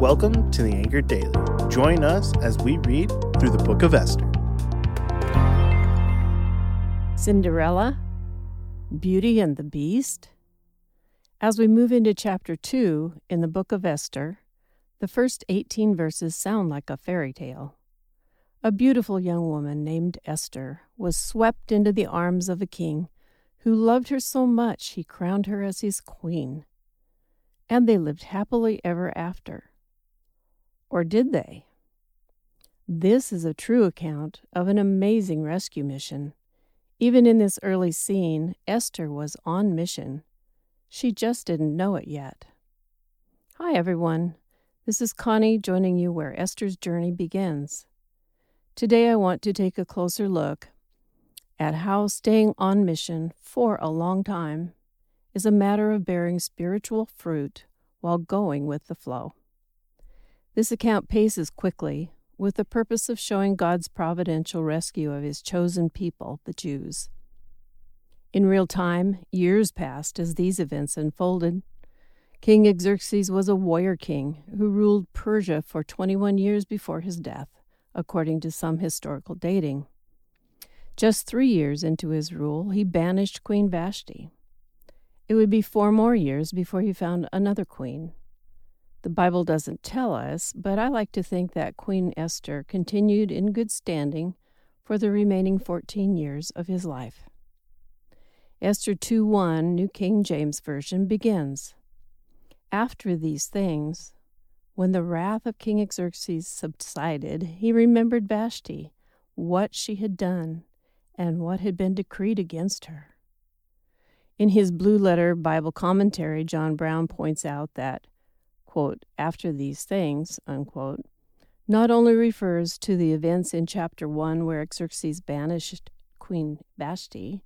Welcome to the Anchored Daily. Join us as we read through the book of Esther. Cinderella, Beauty and the Beast. As we move into chapter 2 in the book of Esther, the first 18 verses sound like a fairy tale. A beautiful young woman named Esther was swept into the arms of a king who loved her so much he crowned her as his queen. And they lived happily ever after. Or did they? This is a true account of an amazing rescue mission. Even in this early scene, Esther was on mission. She just didn't know it yet. Hi, everyone. This is Connie joining you where Esther's journey begins. Today, I want to take a closer look at how staying on mission for a long time is a matter of bearing spiritual fruit while going with the flow. This account paces quickly with the purpose of showing God's providential rescue of his chosen people, the Jews. In real time, years passed as these events unfolded. King Xerxes was a warrior king who ruled Persia for 21 years before his death, according to some historical dating. Just three years into his rule, he banished Queen Vashti. It would be four more years before he found another queen, the Bible doesn't tell us, but I like to think that Queen Esther continued in good standing for the remaining 14 years of his life. Esther 2 1, New King James Version, begins After these things, when the wrath of King Xerxes subsided, he remembered Vashti, what she had done, and what had been decreed against her. In his Blue Letter Bible commentary, John Brown points out that quote, after these things, unquote, not only refers to the events in chapter 1 where Xerxes banished Queen Vashti,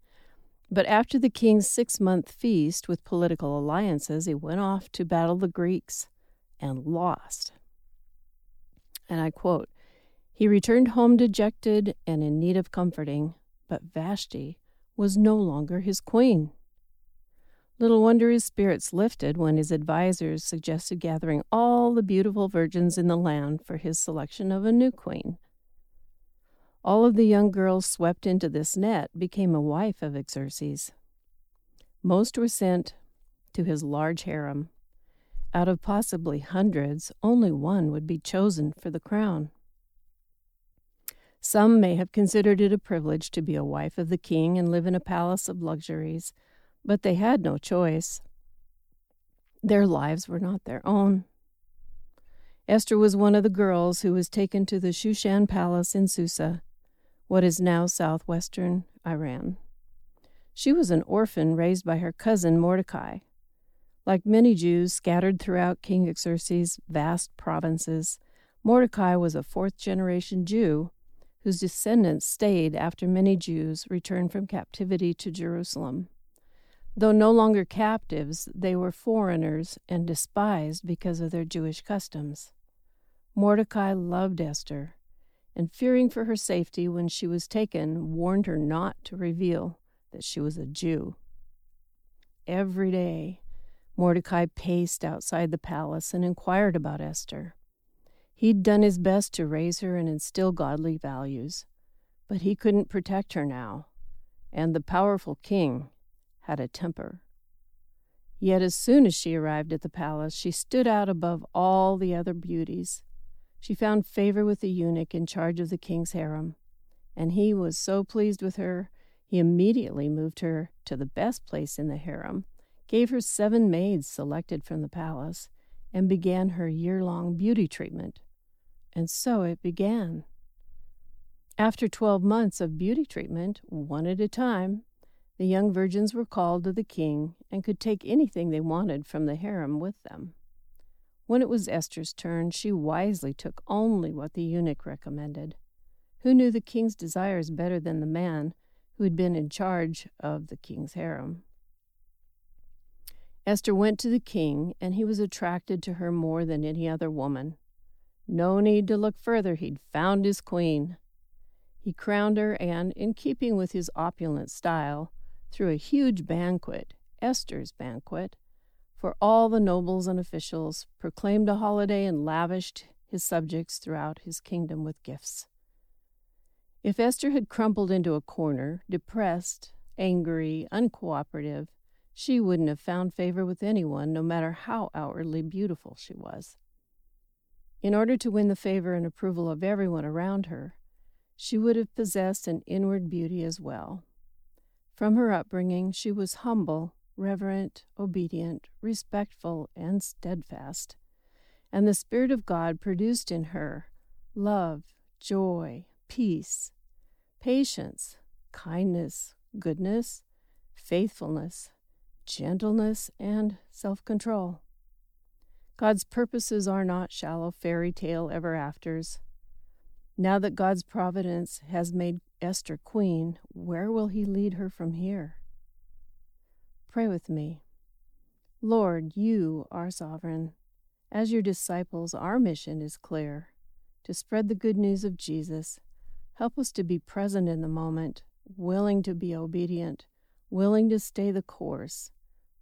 but after the king's six month feast with political alliances, he went off to battle the Greeks and lost. And I quote, He returned home dejected and in need of comforting, but Vashti was no longer his queen. Little wonder his spirits lifted when his advisers suggested gathering all the beautiful virgins in the land for his selection of a new queen. All of the young girls swept into this net became a wife of Xerxes. Most were sent to his large harem. Out of possibly hundreds, only one would be chosen for the crown. Some may have considered it a privilege to be a wife of the king and live in a palace of luxuries but they had no choice. Their lives were not their own. Esther was one of the girls who was taken to the Shushan Palace in Susa, what is now southwestern Iran. She was an orphan raised by her cousin Mordecai. Like many Jews scattered throughout King Xerxes' vast provinces, Mordecai was a fourth generation Jew whose descendants stayed after many Jews returned from captivity to Jerusalem. Though no longer captives, they were foreigners and despised because of their Jewish customs. Mordecai loved Esther, and fearing for her safety when she was taken, warned her not to reveal that she was a Jew. Every day, Mordecai paced outside the palace and inquired about Esther. He'd done his best to raise her and instill godly values, but he couldn't protect her now, and the powerful king had a temper. Yet as soon as she arrived at the palace, she stood out above all the other beauties. She found favor with the eunuch in charge of the king's harem, and he was so pleased with her, he immediately moved her to the best place in the harem, gave her seven maids selected from the palace, and began her year long beauty treatment. And so it began. After twelve months of beauty treatment, one at a time, the young virgins were called to the king and could take anything they wanted from the harem with them. When it was Esther's turn, she wisely took only what the eunuch recommended. Who knew the king's desires better than the man who had been in charge of the king's harem? Esther went to the king, and he was attracted to her more than any other woman. No need to look further, he'd found his queen. He crowned her, and, in keeping with his opulent style, threw a huge banquet, Esther's banquet, for all the nobles and officials, proclaimed a holiday, and lavished his subjects throughout his kingdom with gifts. If Esther had crumpled into a corner, depressed, angry, uncooperative, she wouldn't have found favor with anyone, no matter how outwardly beautiful she was. In order to win the favor and approval of everyone around her, she would have possessed an inward beauty as well. From her upbringing, she was humble, reverent, obedient, respectful, and steadfast and the Spirit of God produced in her love, joy, peace, patience, kindness, goodness, faithfulness, gentleness, and self control. God's purposes are not shallow fairy tale ever afters. Now that God's providence has made Esther queen, where will He lead her from here? Pray with me. Lord, you are sovereign. As your disciples, our mission is clear to spread the good news of Jesus. Help us to be present in the moment, willing to be obedient, willing to stay the course,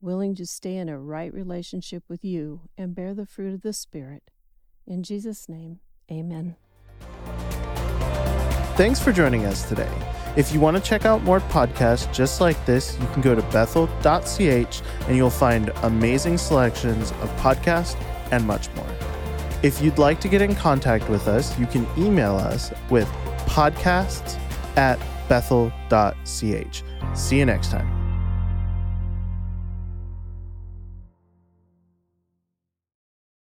willing to stay in a right relationship with you and bear the fruit of the Spirit. In Jesus' name, amen. Thanks for joining us today. If you want to check out more podcasts just like this, you can go to bethel.ch and you'll find amazing selections of podcasts and much more. If you'd like to get in contact with us, you can email us with podcasts at bethel.ch. See you next time.